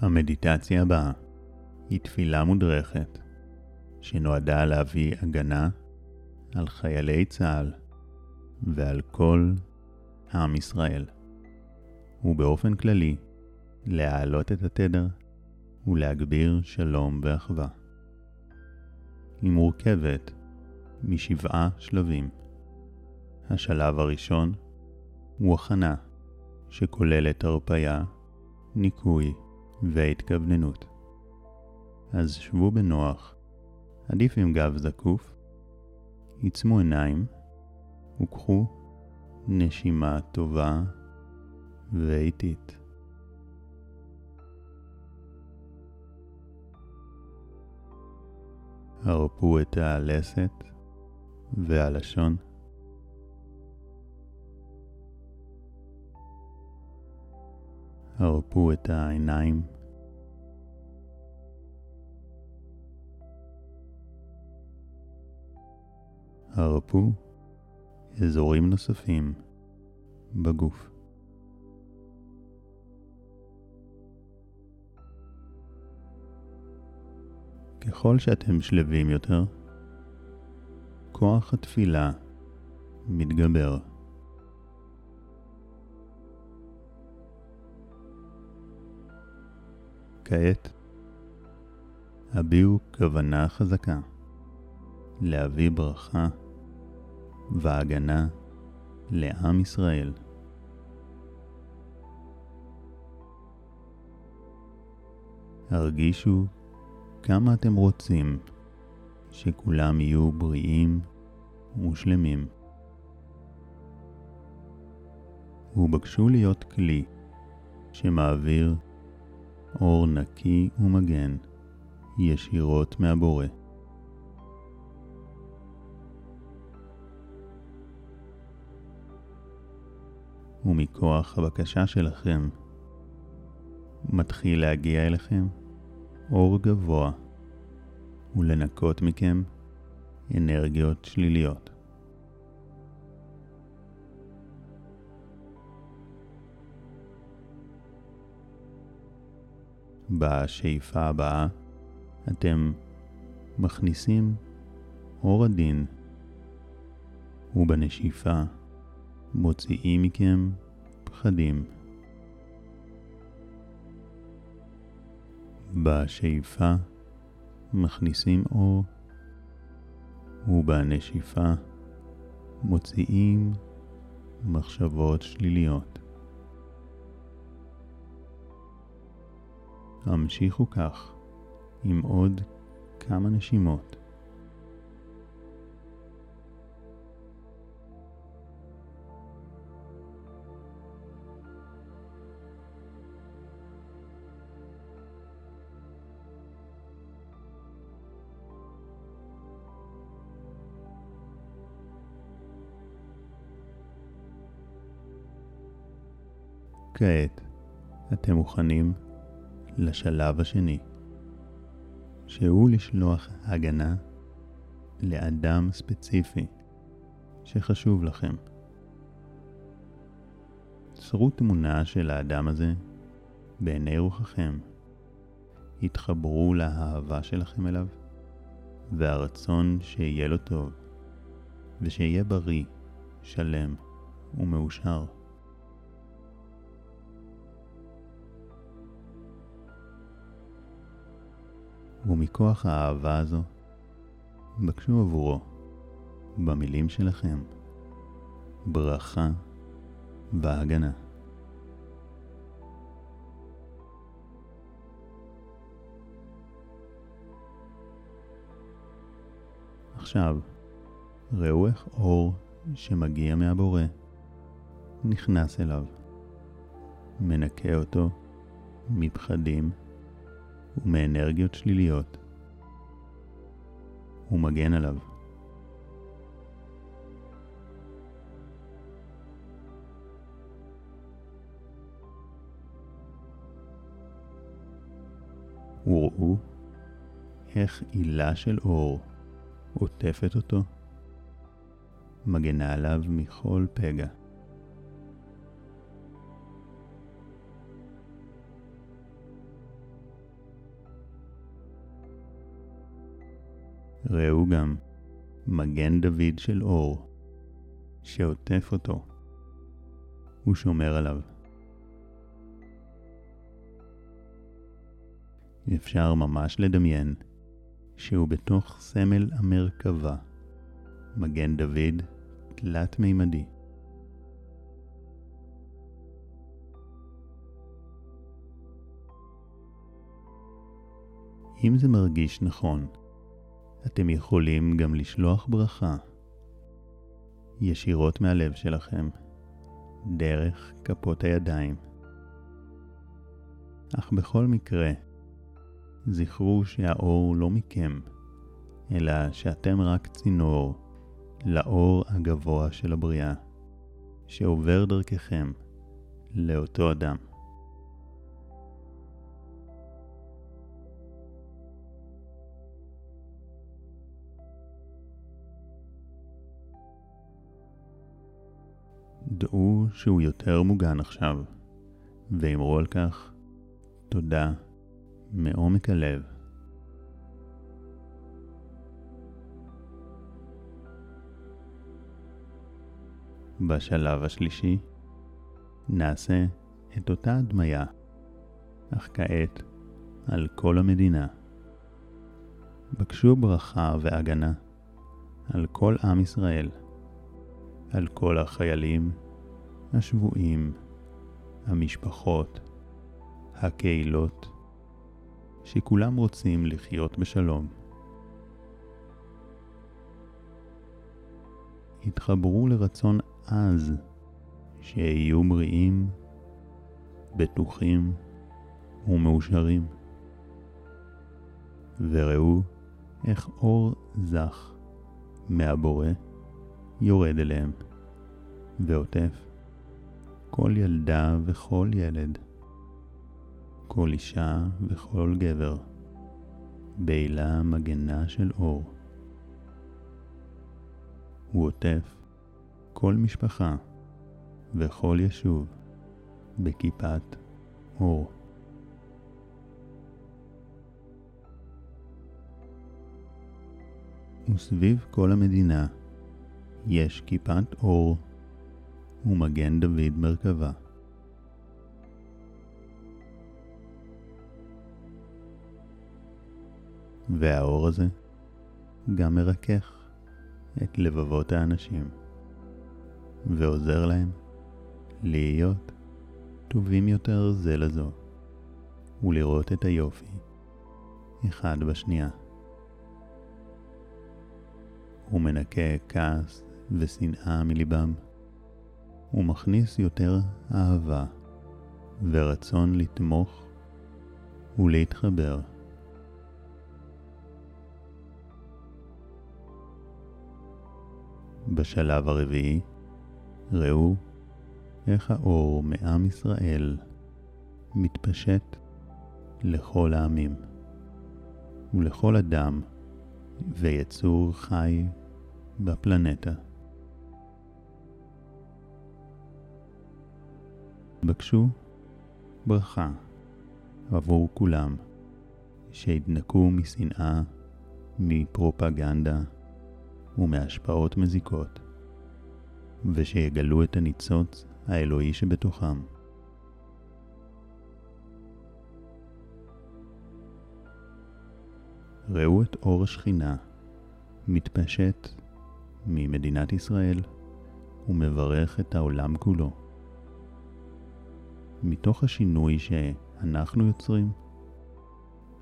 המדיטציה הבאה היא תפילה מודרכת שנועדה להביא הגנה על חיילי צה"ל ועל כל עם ישראל, ובאופן כללי להעלות את התדר ולהגביר שלום ואחווה. היא מורכבת משבעה שלבים. השלב הראשון הוא הכנה שכוללת הרפאיה, ניקוי והתכווננות. אז שבו בנוח, עדיף עם גב זקוף, עיצמו עיניים וקחו נשימה טובה ואיטית. הרפו את הלסת והלשון. הרפו את העיניים. הרפו אזורים נוספים בגוף. ככל שאתם שלווים יותר, כוח התפילה מתגבר. כעת, הביעו כוונה חזקה להביא ברכה והגנה לעם ישראל. הרגישו כמה אתם רוצים שכולם יהיו בריאים ושלמים. ובקשו להיות כלי שמעביר אור נקי ומגן ישירות מהבורא. ומכוח הבקשה שלכם מתחיל להגיע אליכם אור גבוה ולנקות מכם אנרגיות שליליות. בשאיפה הבאה אתם מכניסים אור עדין ובנשיפה מוציאים מכם פחדים. בשאיפה מכניסים אור ובנשיפה מוציאים מחשבות שליליות. המשיכו כך עם עוד כמה נשימות. כעת אתם מוכנים לשלב השני, שהוא לשלוח הגנה לאדם ספציפי שחשוב לכם. צרו תמונה של האדם הזה בעיני רוחכם. התחברו לאהבה שלכם אליו והרצון שיהיה לו טוב ושיהיה בריא, שלם ומאושר. ומכוח האהבה הזו, בקשו עבורו, במילים שלכם, ברכה והגנה. עכשיו, ראו איך אור שמגיע מהבורא נכנס אליו, מנקה אותו מפחדים ומאנרגיות שליליות. הוא מגן עליו. וראו איך עילה של אור עוטפת אותו, מגנה עליו מכל פגע. ראו גם מגן דוד של אור, שעוטף אותו ושומר עליו. אפשר ממש לדמיין שהוא בתוך סמל המרכבה, מגן דוד תלת מימדי. אם זה מרגיש נכון, אתם יכולים גם לשלוח ברכה ישירות מהלב שלכם, דרך כפות הידיים. אך בכל מקרה, זכרו שהאור לא מכם, אלא שאתם רק צינור לאור הגבוה של הבריאה, שעובר דרככם לאותו אדם. דעו שהוא יותר מוגן עכשיו, ואמרו על כך תודה מעומק הלב. בשלב השלישי נעשה את אותה הדמיה, אך כעת על כל המדינה. בקשו ברכה והגנה על כל עם ישראל, על כל החיילים, השבויים, המשפחות, הקהילות, שכולם רוצים לחיות בשלום. התחברו לרצון עז שיהיו בריאים, בטוחים ומאושרים. וראו איך אור זך מהבורא יורד אליהם, ועוטף כל ילדה וכל ילד. כל אישה וכל גבר, בעילה מגנה של אור. הוא עוטף כל משפחה וכל יישוב בכיפת אור. וסביב כל המדינה יש כיפת אור ומגן דוד מרכבה. והאור הזה גם מרכך את לבבות האנשים ועוזר להם להיות טובים יותר זה לזו ולראות את היופי אחד בשנייה. הוא מנקה כעס ושנאה מליבם ומכניס יותר אהבה ורצון לתמוך ולהתחבר. בשלב הרביעי, ראו איך האור מעם ישראל מתפשט לכל העמים ולכל אדם ויצור חי בפלנטה. בקשו ברכה עבור כולם שידנקו משנאה, מפרופגנדה, ומהשפעות מזיקות, ושיגלו את הניצוץ האלוהי שבתוכם. ראו את אור השכינה מתפשט ממדינת ישראל ומברך את העולם כולו. מתוך השינוי שאנחנו יוצרים,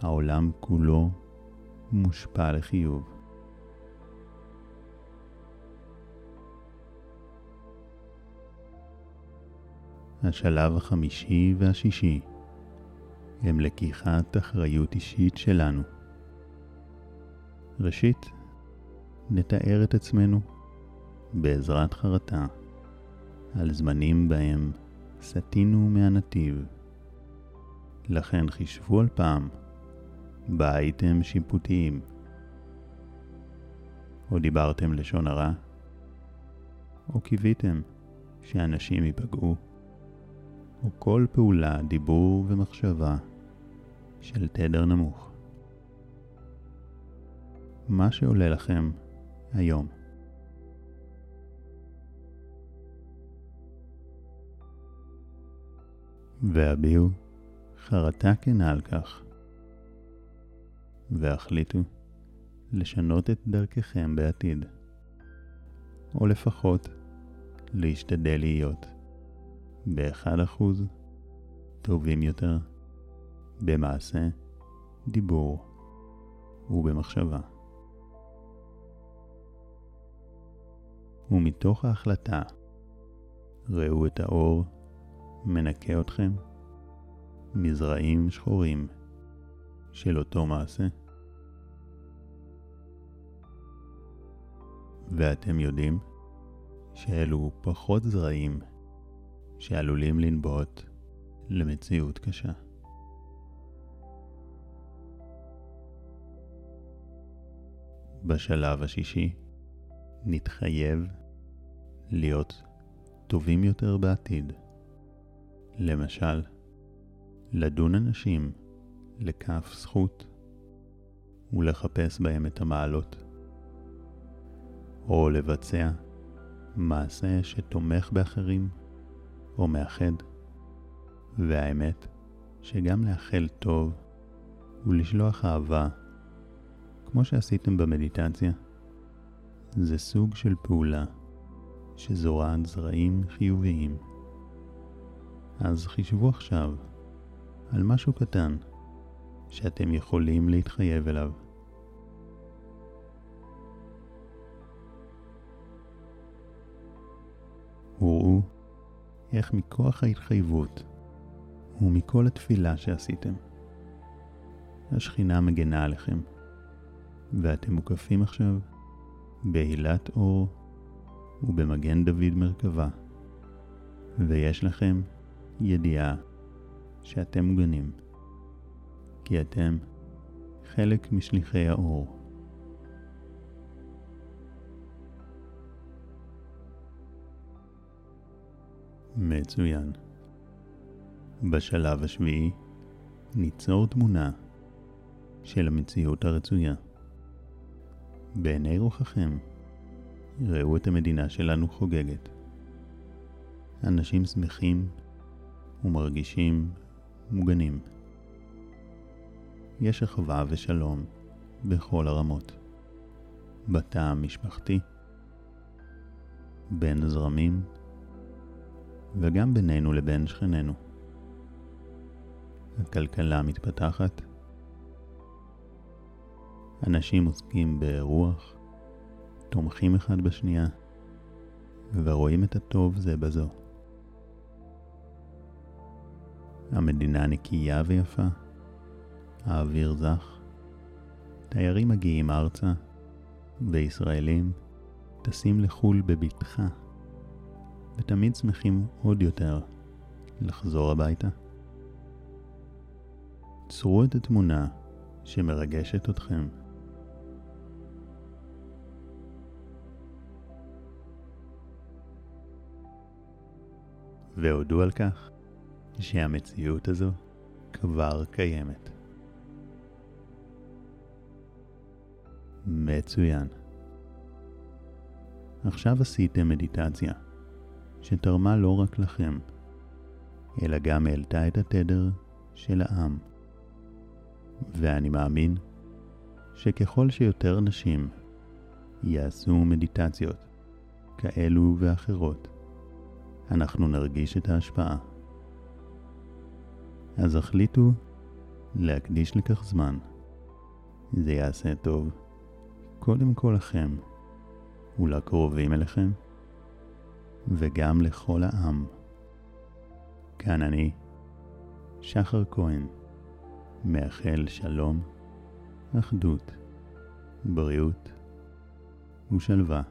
העולם כולו מושפע לחיוב. השלב החמישי והשישי הם לקיחת אחריות אישית שלנו. ראשית, נתאר את עצמנו בעזרת חרטה על זמנים בהם סטינו מהנתיב. לכן חישבו על פעם בה הייתם שיפוטיים. או דיברתם לשון הרע, או קיוויתם שאנשים ייפגעו. או כל פעולה, דיבור ומחשבה של תדר נמוך. מה שעולה לכם היום. והביעו חרטה כנה על כך, והחליטו לשנות את דרככם בעתיד, או לפחות להשתדל להיות באחד אחוז טובים יותר במעשה, דיבור ובמחשבה. ומתוך ההחלטה ראו את האור מנקה אתכם מזרעים שחורים של אותו מעשה. ואתם יודעים שאלו פחות זרעים שעלולים לנבוט למציאות קשה. בשלב השישי נתחייב להיות טובים יותר בעתיד. למשל, לדון אנשים לכף זכות ולחפש בהם את המעלות, או לבצע מעשה שתומך באחרים או מאחד, והאמת שגם לאחל טוב ולשלוח אהבה, כמו שעשיתם במדיטציה, זה סוג של פעולה שזורעת זרעים חיוביים. אז חישבו עכשיו על משהו קטן שאתם יכולים להתחייב אליו. וראו איך מכוח ההתחייבות ומכל התפילה שעשיתם, השכינה מגנה עליכם, ואתם מוקפים עכשיו בהילת אור ובמגן דוד מרכבה, ויש לכם ידיעה שאתם מוגנים, כי אתם חלק משליחי האור. מצוין. בשלב השביעי ניצור תמונה של המציאות הרצויה. בעיני רוחכם ראו את המדינה שלנו חוגגת. אנשים שמחים ומרגישים מוגנים. יש אחווה ושלום בכל הרמות. בתא המשפחתי, בין זרמים, וגם בינינו לבין שכנינו. הכלכלה מתפתחת, אנשים עוסקים ברוח, תומכים אחד בשנייה, ורואים את הטוב זה בזו. המדינה נקייה ויפה, האוויר זך, תיירים מגיעים ארצה, וישראלים טסים לחו"ל בבטחה, ותמיד שמחים עוד יותר לחזור הביתה. צרו את התמונה שמרגשת אתכם. והודו על כך שהמציאות הזו כבר קיימת. מצוין. עכשיו עשיתם מדיטציה שתרמה לא רק לכם, אלא גם העלתה את התדר של העם. ואני מאמין שככל שיותר נשים יעשו מדיטציות כאלו ואחרות, אנחנו נרגיש את ההשפעה. אז החליטו להקדיש לכך זמן. זה יעשה טוב קודם כל לכם ולקרובים אליכם, וגם לכל העם. כאן אני, שחר כהן, מאחל שלום, אחדות, בריאות ושלווה.